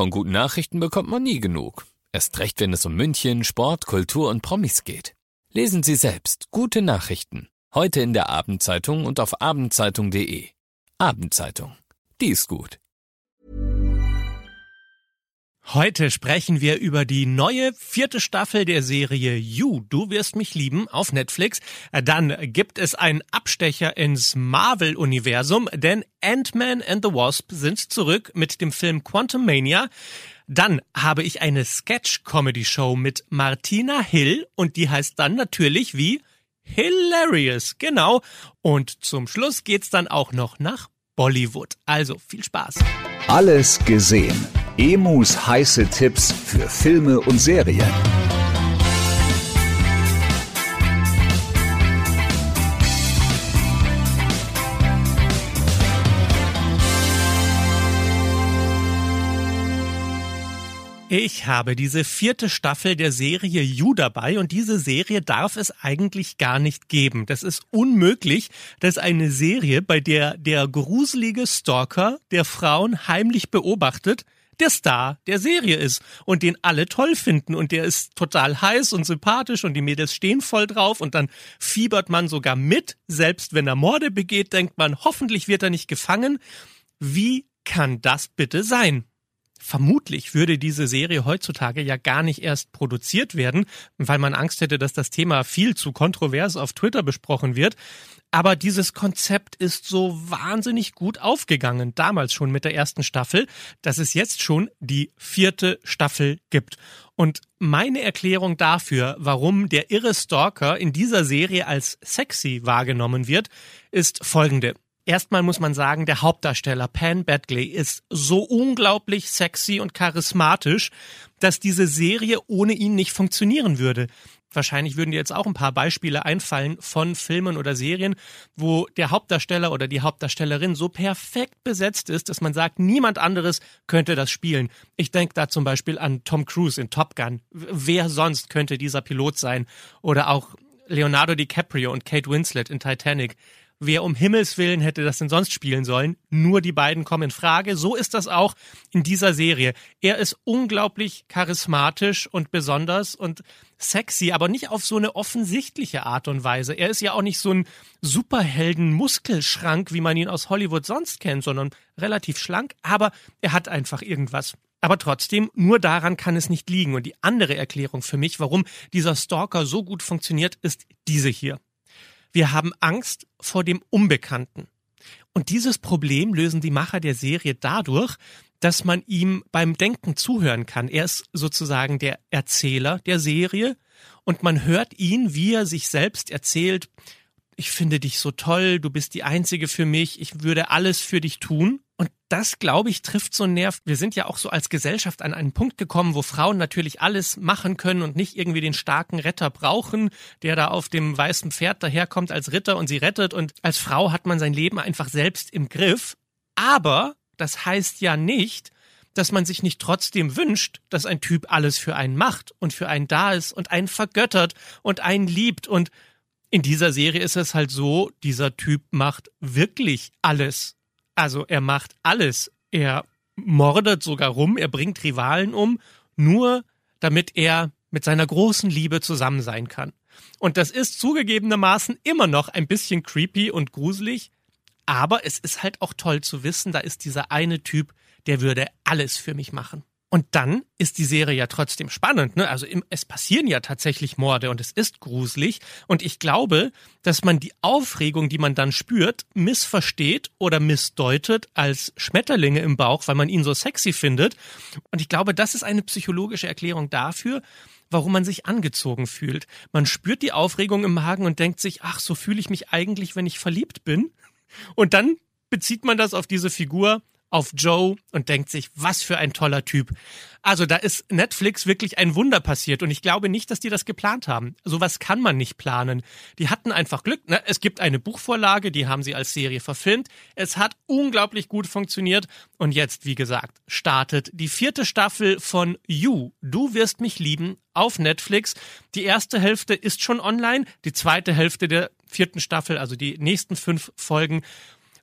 Von guten Nachrichten bekommt man nie genug. Erst recht, wenn es um München, Sport, Kultur und Promis geht. Lesen Sie selbst gute Nachrichten. Heute in der Abendzeitung und auf abendzeitung.de. Abendzeitung. Die ist gut. Heute sprechen wir über die neue vierte Staffel der Serie You, du wirst mich lieben auf Netflix. Dann gibt es einen Abstecher ins Marvel-Universum, denn Ant-Man and the Wasp sind zurück mit dem Film Quantum Mania. Dann habe ich eine Sketch-Comedy-Show mit Martina Hill und die heißt dann natürlich wie Hilarious, genau. Und zum Schluss geht's dann auch noch nach Bollywood. Also viel Spaß. Alles gesehen. Emus heiße Tipps für Filme und Serien. Ich habe diese vierte Staffel der Serie You dabei und diese Serie darf es eigentlich gar nicht geben. Das ist unmöglich, dass eine Serie, bei der der gruselige Stalker der Frauen heimlich beobachtet, der Star der Serie ist und den alle toll finden und der ist total heiß und sympathisch und die Mädels stehen voll drauf und dann fiebert man sogar mit, selbst wenn er Morde begeht, denkt man, hoffentlich wird er nicht gefangen. Wie kann das bitte sein? Vermutlich würde diese Serie heutzutage ja gar nicht erst produziert werden, weil man Angst hätte, dass das Thema viel zu kontrovers auf Twitter besprochen wird. Aber dieses Konzept ist so wahnsinnig gut aufgegangen, damals schon mit der ersten Staffel, dass es jetzt schon die vierte Staffel gibt. Und meine Erklärung dafür, warum der irre Stalker in dieser Serie als sexy wahrgenommen wird, ist folgende. Erstmal muss man sagen, der Hauptdarsteller Pan Badgley ist so unglaublich sexy und charismatisch, dass diese Serie ohne ihn nicht funktionieren würde. Wahrscheinlich würden dir jetzt auch ein paar Beispiele einfallen von Filmen oder Serien, wo der Hauptdarsteller oder die Hauptdarstellerin so perfekt besetzt ist, dass man sagt, niemand anderes könnte das spielen. Ich denke da zum Beispiel an Tom Cruise in Top Gun. Wer sonst könnte dieser Pilot sein? Oder auch Leonardo DiCaprio und Kate Winslet in Titanic. Wer um Himmels Willen hätte das denn sonst spielen sollen? Nur die beiden kommen in Frage. So ist das auch in dieser Serie. Er ist unglaublich charismatisch und besonders und sexy, aber nicht auf so eine offensichtliche Art und Weise. Er ist ja auch nicht so ein Superhelden-Muskelschrank, wie man ihn aus Hollywood sonst kennt, sondern relativ schlank, aber er hat einfach irgendwas. Aber trotzdem, nur daran kann es nicht liegen. Und die andere Erklärung für mich, warum dieser Stalker so gut funktioniert, ist diese hier. Wir haben Angst vor dem Unbekannten. Und dieses Problem lösen die Macher der Serie dadurch, dass man ihm beim Denken zuhören kann. Er ist sozusagen der Erzähler der Serie und man hört ihn, wie er sich selbst erzählt, ich finde dich so toll, du bist die Einzige für mich, ich würde alles für dich tun. Und das, glaube ich, trifft so einen Nerv. Wir sind ja auch so als Gesellschaft an einen Punkt gekommen, wo Frauen natürlich alles machen können und nicht irgendwie den starken Retter brauchen, der da auf dem weißen Pferd daherkommt als Ritter und sie rettet. Und als Frau hat man sein Leben einfach selbst im Griff. Aber das heißt ja nicht, dass man sich nicht trotzdem wünscht, dass ein Typ alles für einen macht und für einen da ist und einen vergöttert und einen liebt und in dieser Serie ist es halt so, dieser Typ macht wirklich alles. Also er macht alles. Er mordet sogar rum, er bringt Rivalen um, nur damit er mit seiner großen Liebe zusammen sein kann. Und das ist zugegebenermaßen immer noch ein bisschen creepy und gruselig, aber es ist halt auch toll zu wissen, da ist dieser eine Typ, der würde alles für mich machen. Und dann ist die Serie ja trotzdem spannend. Ne? Also im, es passieren ja tatsächlich Morde und es ist gruselig. Und ich glaube, dass man die Aufregung, die man dann spürt, missversteht oder missdeutet als Schmetterlinge im Bauch, weil man ihn so sexy findet. Und ich glaube, das ist eine psychologische Erklärung dafür, warum man sich angezogen fühlt. Man spürt die Aufregung im Magen und denkt sich, ach, so fühle ich mich eigentlich, wenn ich verliebt bin. Und dann bezieht man das auf diese Figur auf Joe und denkt sich, was für ein toller Typ. Also da ist Netflix wirklich ein Wunder passiert und ich glaube nicht, dass die das geplant haben. Sowas kann man nicht planen. Die hatten einfach Glück. Ne? Es gibt eine Buchvorlage, die haben sie als Serie verfilmt. Es hat unglaublich gut funktioniert und jetzt, wie gesagt, startet die vierte Staffel von You. Du wirst mich lieben auf Netflix. Die erste Hälfte ist schon online. Die zweite Hälfte der vierten Staffel, also die nächsten fünf Folgen,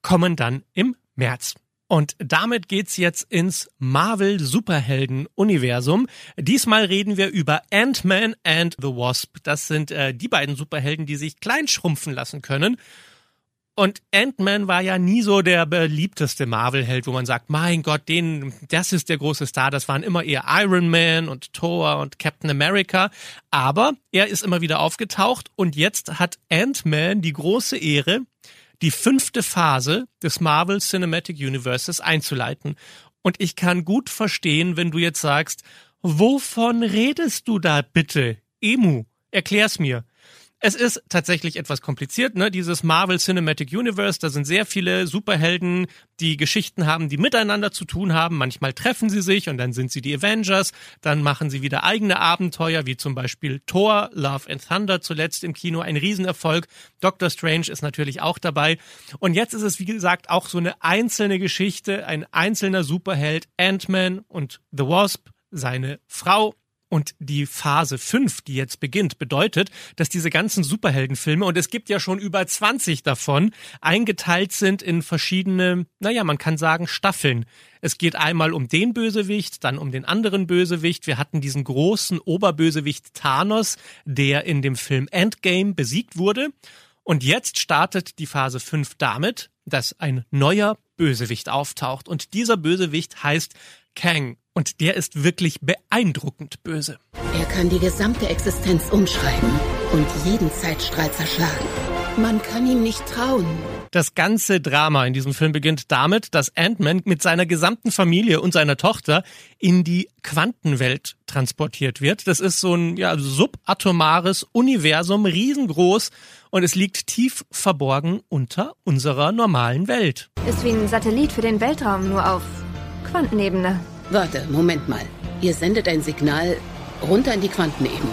kommen dann im März. Und damit geht's jetzt ins Marvel Superhelden Universum. Diesmal reden wir über Ant-Man and the Wasp. Das sind äh, die beiden Superhelden, die sich klein schrumpfen lassen können. Und Ant-Man war ja nie so der beliebteste Marvel-Held, wo man sagt, mein Gott, den, das ist der große Star. Das waren immer eher Iron Man und Thor und Captain America. Aber er ist immer wieder aufgetaucht und jetzt hat Ant-Man die große Ehre, die fünfte Phase des Marvel Cinematic Universes einzuleiten. Und ich kann gut verstehen, wenn du jetzt sagst, wovon redest du da bitte? Emu, erklär's mir. Es ist tatsächlich etwas kompliziert, ne? Dieses Marvel Cinematic Universe, da sind sehr viele Superhelden, die Geschichten haben, die miteinander zu tun haben. Manchmal treffen sie sich und dann sind sie die Avengers. Dann machen sie wieder eigene Abenteuer, wie zum Beispiel Thor, Love and Thunder zuletzt im Kino, ein Riesenerfolg. Doctor Strange ist natürlich auch dabei. Und jetzt ist es, wie gesagt, auch so eine einzelne Geschichte, ein einzelner Superheld, Ant-Man und The Wasp, seine Frau und die Phase 5, die jetzt beginnt, bedeutet, dass diese ganzen Superheldenfilme, und es gibt ja schon über 20 davon, eingeteilt sind in verschiedene, naja, man kann sagen, Staffeln. Es geht einmal um den Bösewicht, dann um den anderen Bösewicht. Wir hatten diesen großen Oberbösewicht Thanos, der in dem Film Endgame besiegt wurde. Und jetzt startet die Phase 5 damit, dass ein neuer Bösewicht auftaucht. Und dieser Bösewicht heißt Kang. Und der ist wirklich beeindruckend böse. Er kann die gesamte Existenz umschreiben und jeden Zeitstrahl zerschlagen. Man kann ihm nicht trauen. Das ganze Drama in diesem Film beginnt damit, dass Ant-Man mit seiner gesamten Familie und seiner Tochter in die Quantenwelt transportiert wird. Das ist so ein ja, subatomares Universum, riesengroß und es liegt tief verborgen unter unserer normalen Welt. Ist wie ein Satellit für den Weltraum, nur auf Quantenebene. Warte, Moment mal. Ihr sendet ein Signal runter in die Quantenebene.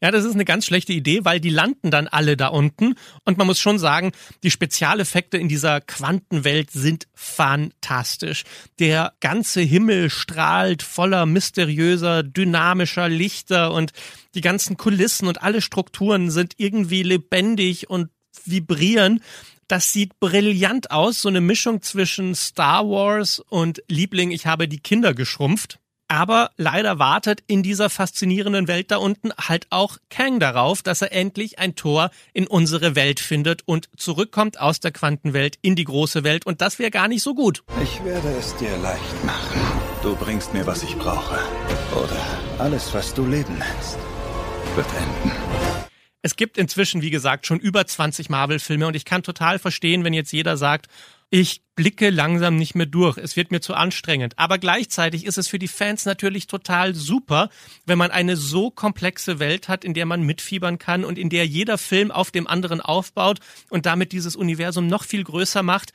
Ja, das ist eine ganz schlechte Idee, weil die landen dann alle da unten. Und man muss schon sagen, die Spezialeffekte in dieser Quantenwelt sind fantastisch. Der ganze Himmel strahlt voller mysteriöser, dynamischer Lichter und die ganzen Kulissen und alle Strukturen sind irgendwie lebendig und vibrieren. Das sieht brillant aus, so eine Mischung zwischen Star Wars und Liebling, ich habe die Kinder geschrumpft. Aber leider wartet in dieser faszinierenden Welt da unten halt auch Kang darauf, dass er endlich ein Tor in unsere Welt findet und zurückkommt aus der Quantenwelt in die große Welt. Und das wäre gar nicht so gut. Ich werde es dir leicht machen. Du bringst mir, was ich brauche. Oder alles, was du Leben nennst, wird enden. Es gibt inzwischen, wie gesagt, schon über 20 Marvel-Filme und ich kann total verstehen, wenn jetzt jeder sagt, ich blicke langsam nicht mehr durch. Es wird mir zu anstrengend. Aber gleichzeitig ist es für die Fans natürlich total super, wenn man eine so komplexe Welt hat, in der man mitfiebern kann und in der jeder Film auf dem anderen aufbaut und damit dieses Universum noch viel größer macht.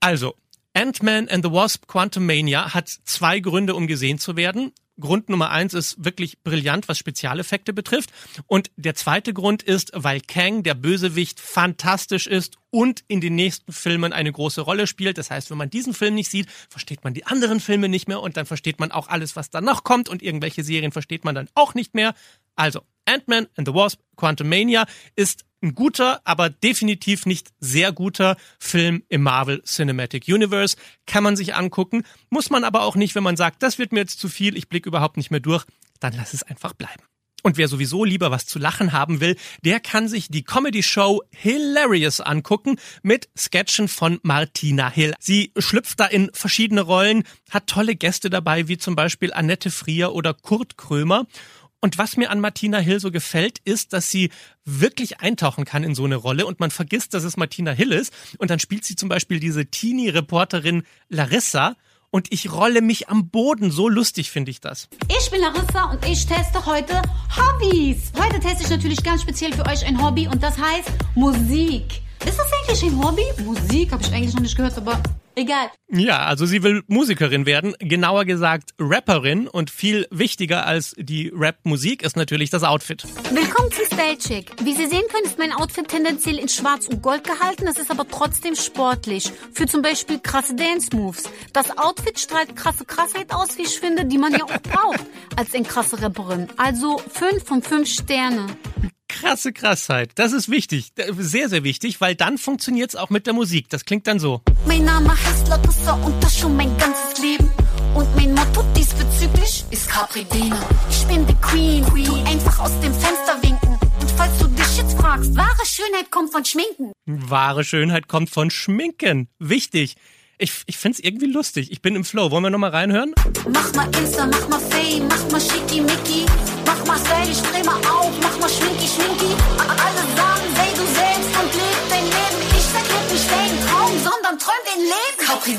Also, Ant-Man and the Wasp Quantum Mania hat zwei Gründe, um gesehen zu werden. Grund Nummer eins ist wirklich brillant, was Spezialeffekte betrifft. Und der zweite Grund ist, weil Kang, der Bösewicht, fantastisch ist und in den nächsten Filmen eine große Rolle spielt. Das heißt, wenn man diesen Film nicht sieht, versteht man die anderen Filme nicht mehr und dann versteht man auch alles, was danach kommt und irgendwelche Serien versteht man dann auch nicht mehr. Also, Ant-Man and the Wasp Quantumania ist ein guter, aber definitiv nicht sehr guter Film im Marvel Cinematic Universe. Kann man sich angucken. Muss man aber auch nicht, wenn man sagt, das wird mir jetzt zu viel, ich blicke überhaupt nicht mehr durch, dann lass es einfach bleiben. Und wer sowieso lieber was zu lachen haben will, der kann sich die Comedy-Show Hilarious angucken mit Sketchen von Martina Hill. Sie schlüpft da in verschiedene Rollen, hat tolle Gäste dabei, wie zum Beispiel Annette Frier oder Kurt Krömer. Und was mir an Martina Hill so gefällt, ist, dass sie wirklich eintauchen kann in so eine Rolle und man vergisst, dass es Martina Hill ist. Und dann spielt sie zum Beispiel diese Teenie-Reporterin Larissa. Und ich rolle mich am Boden. So lustig finde ich das. Ich bin Larissa und ich teste heute Hobbys. Heute teste ich natürlich ganz speziell für euch ein Hobby und das heißt Musik. Ist das eigentlich ein Hobby? Musik habe ich eigentlich noch nicht gehört, aber egal. Ja, also sie will Musikerin werden, genauer gesagt Rapperin und viel wichtiger als die Rap-Musik ist natürlich das Outfit. Willkommen zu Style Chick. Wie Sie sehen können, ist mein Outfit tendenziell in Schwarz und Gold gehalten, das ist aber trotzdem sportlich. Für zum Beispiel krasse Dance-Moves. Das Outfit strahlt krasse Krassheit aus, wie ich finde, die man ja auch braucht als eine krasse Rapperin. Also 5 von 5 Sterne krasse Krassheit. Das ist wichtig. Sehr, sehr wichtig, weil dann funktioniert's auch mit der Musik. Das klingt dann so. Mein Name heißt Lotusa und das schon mein ganzes Leben. Und mein Motto diesbezüglich ist Capri Dina. Ich bin die Queen, Queen. Tu einfach aus dem Fenster winken. Und falls du dich jetzt fragst, wahre Schönheit kommt von Schminken. Wahre Schönheit kommt von Schminken. Wichtig. Ich, ich find's irgendwie lustig. Ich bin im Flow. Wollen wir nochmal reinhören? Mach mal Insta, mach mal Fame, mach mal Schickimicki. Mach mal Style, ich dreh mal auf, mach mal Schminki, Schminki. Alle sagen, sei du selbst und leb dein Leben. Ich jetzt nicht deinen Traum, sondern träum den Leben. Capri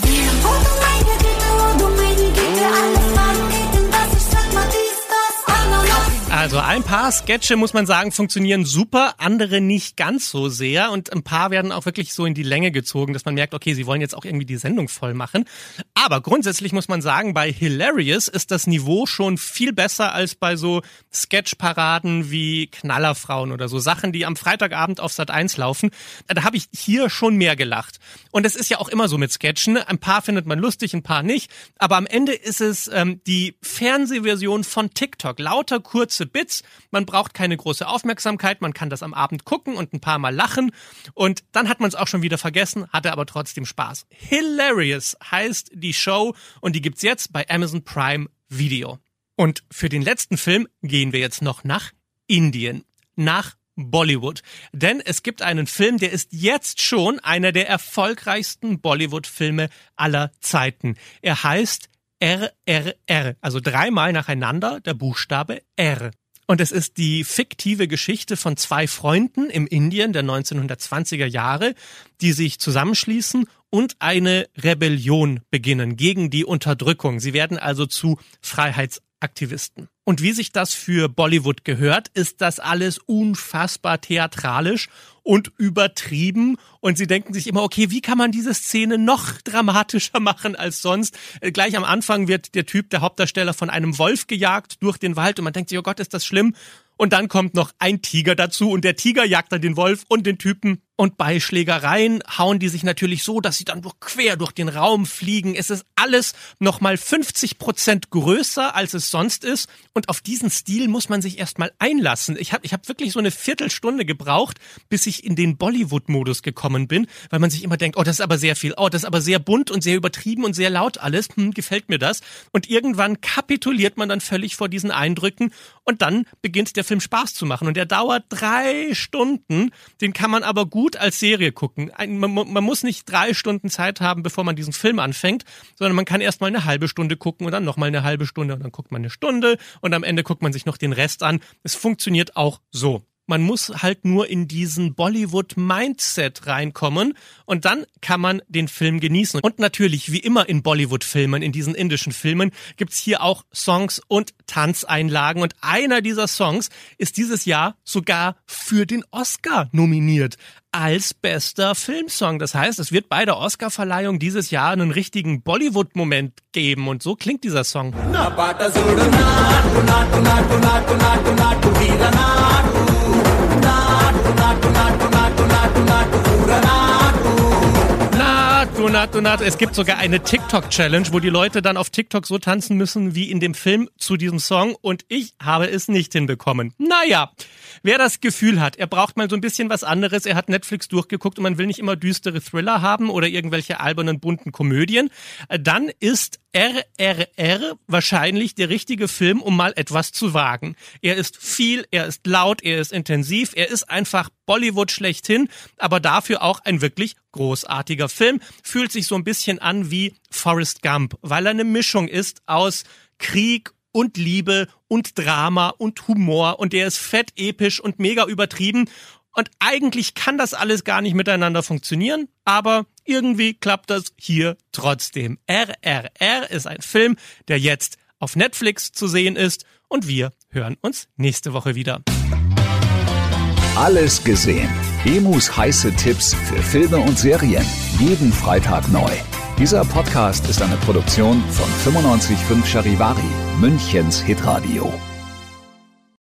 Also ein paar Sketche, muss man sagen, funktionieren super, andere nicht ganz so sehr und ein paar werden auch wirklich so in die Länge gezogen, dass man merkt, okay, sie wollen jetzt auch irgendwie die Sendung voll machen. Aber grundsätzlich muss man sagen, bei Hilarious ist das Niveau schon viel besser als bei so Sketchparaden wie Knallerfrauen oder so Sachen, die am Freitagabend auf Sat 1 laufen. Da habe ich hier schon mehr gelacht. Und es ist ja auch immer so mit Sketchen. Ein paar findet man lustig, ein paar nicht. Aber am Ende ist es ähm, die Fernsehversion von TikTok. Lauter kurze Bits. Man braucht keine große Aufmerksamkeit. Man kann das am Abend gucken und ein paar Mal lachen. Und dann hat man es auch schon wieder vergessen, hatte aber trotzdem Spaß. Hilarious heißt die Show und die gibt's jetzt bei Amazon Prime Video. Und für den letzten Film gehen wir jetzt noch nach Indien. Nach Bollywood. Denn es gibt einen Film, der ist jetzt schon einer der erfolgreichsten Bollywood-Filme aller Zeiten. Er heißt RRR, also dreimal nacheinander der Buchstabe R. Und es ist die fiktive Geschichte von zwei Freunden im Indien der 1920er Jahre, die sich zusammenschließen und eine Rebellion beginnen gegen die Unterdrückung. Sie werden also zu Freiheitsaktivisten. Und wie sich das für Bollywood gehört, ist das alles unfassbar theatralisch und übertrieben. Und sie denken sich immer, okay, wie kann man diese Szene noch dramatischer machen als sonst? Äh, Gleich am Anfang wird der Typ, der Hauptdarsteller, von einem Wolf gejagt durch den Wald und man denkt sich, oh Gott, ist das schlimm. Und dann kommt noch ein Tiger dazu und der Tiger jagt dann den Wolf und den Typen. Und bei Schlägereien hauen die sich natürlich so, dass sie dann durch, quer durch den Raum fliegen. Es ist alles nochmal 50 Prozent größer, als es sonst ist. Und auf diesen Stil muss man sich erstmal einlassen. Ich habe ich hab wirklich so eine Viertelstunde gebraucht, bis ich in den Bollywood-Modus gekommen bin, weil man sich immer denkt, oh, das ist aber sehr viel, oh, das ist aber sehr bunt und sehr übertrieben und sehr laut alles. Hm, gefällt mir das. Und irgendwann kapituliert man dann völlig vor diesen Eindrücken und dann beginnt der Film Spaß zu machen. Und der dauert drei Stunden. Den kann man aber gut als Serie gucken. Man, man, muss nicht drei Stunden Zeit haben, bevor man diesen Film anfängt, sondern man kann erst mal eine halbe Stunde gucken und dann noch mal eine halbe Stunde und dann guckt man eine Stunde und am Ende guckt man sich noch den Rest an. Es funktioniert auch so. Man muss halt nur in diesen Bollywood-Mindset reinkommen und dann kann man den Film genießen. Und natürlich, wie immer in Bollywood-Filmen, in diesen indischen Filmen, gibt's hier auch Songs und Tanzeinlagen. Und einer dieser Songs ist dieses Jahr sogar für den Oscar nominiert als bester Filmsong. Das heißt, es wird bei der Oscarverleihung dieses Jahr einen richtigen Bollywood-Moment geben. Und so klingt dieser Song. Natu, Natu, Natu. Es gibt sogar eine TikTok-Challenge, wo die Leute dann auf TikTok so tanzen müssen wie in dem Film zu diesem Song und ich habe es nicht hinbekommen. Naja, wer das Gefühl hat, er braucht mal so ein bisschen was anderes, er hat Netflix durchgeguckt und man will nicht immer düstere Thriller haben oder irgendwelche albernen bunten Komödien, dann ist RRR wahrscheinlich der richtige Film, um mal etwas zu wagen. Er ist viel, er ist laut, er ist intensiv, er ist einfach Bollywood schlechthin, aber dafür auch ein wirklich großartiger Film. Fühlt sich so ein bisschen an wie Forrest Gump, weil er eine Mischung ist aus Krieg und Liebe und Drama und Humor und der ist fett episch und mega übertrieben und eigentlich kann das alles gar nicht miteinander funktionieren, aber irgendwie klappt das hier trotzdem. RRR ist ein Film, der jetzt auf Netflix zu sehen ist und wir hören uns nächste Woche wieder. Alles gesehen. Emus heiße Tipps für Filme und Serien. Jeden Freitag neu. Dieser Podcast ist eine Produktion von 955 Charivari, Münchens Hitradio.